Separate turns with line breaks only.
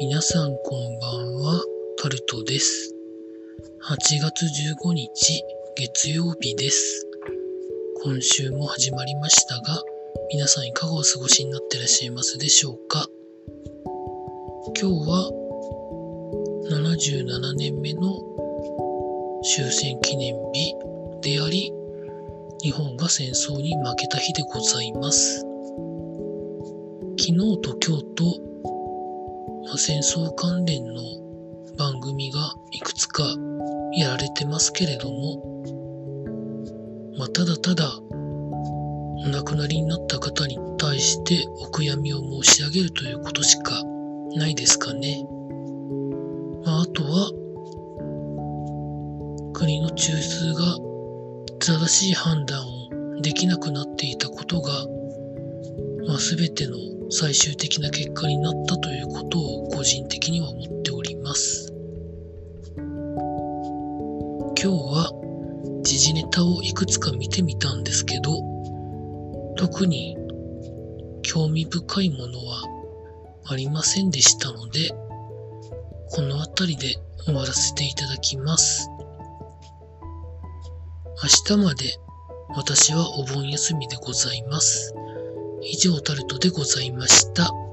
皆さんこんばんは、タルトです。8月15日、月曜日です。今週も始まりましたが、皆さんいかがお過ごしになってらっしゃいますでしょうか？今日は77年目の終戦記念日であり、日本が戦争に負けた日でございます。昨日と今日と、まあ、戦争関連の番組がいくつかやられてますけれども、まあ、ただただお亡くなりになった方に対してお悔やみを申し上げるということしかないですかね。まあ、あとは、国の中枢が正しい判断をできなくなっていたことが、まあ、全ての最終的な結果になったということを個人的には思っております。今日は時事ネタをいくつか見てみたんですけど、特に興味深いものはありませんでしたので、この辺りで終わらせていただきます。明日まで私はお盆休みでございます。以上タルトでございました。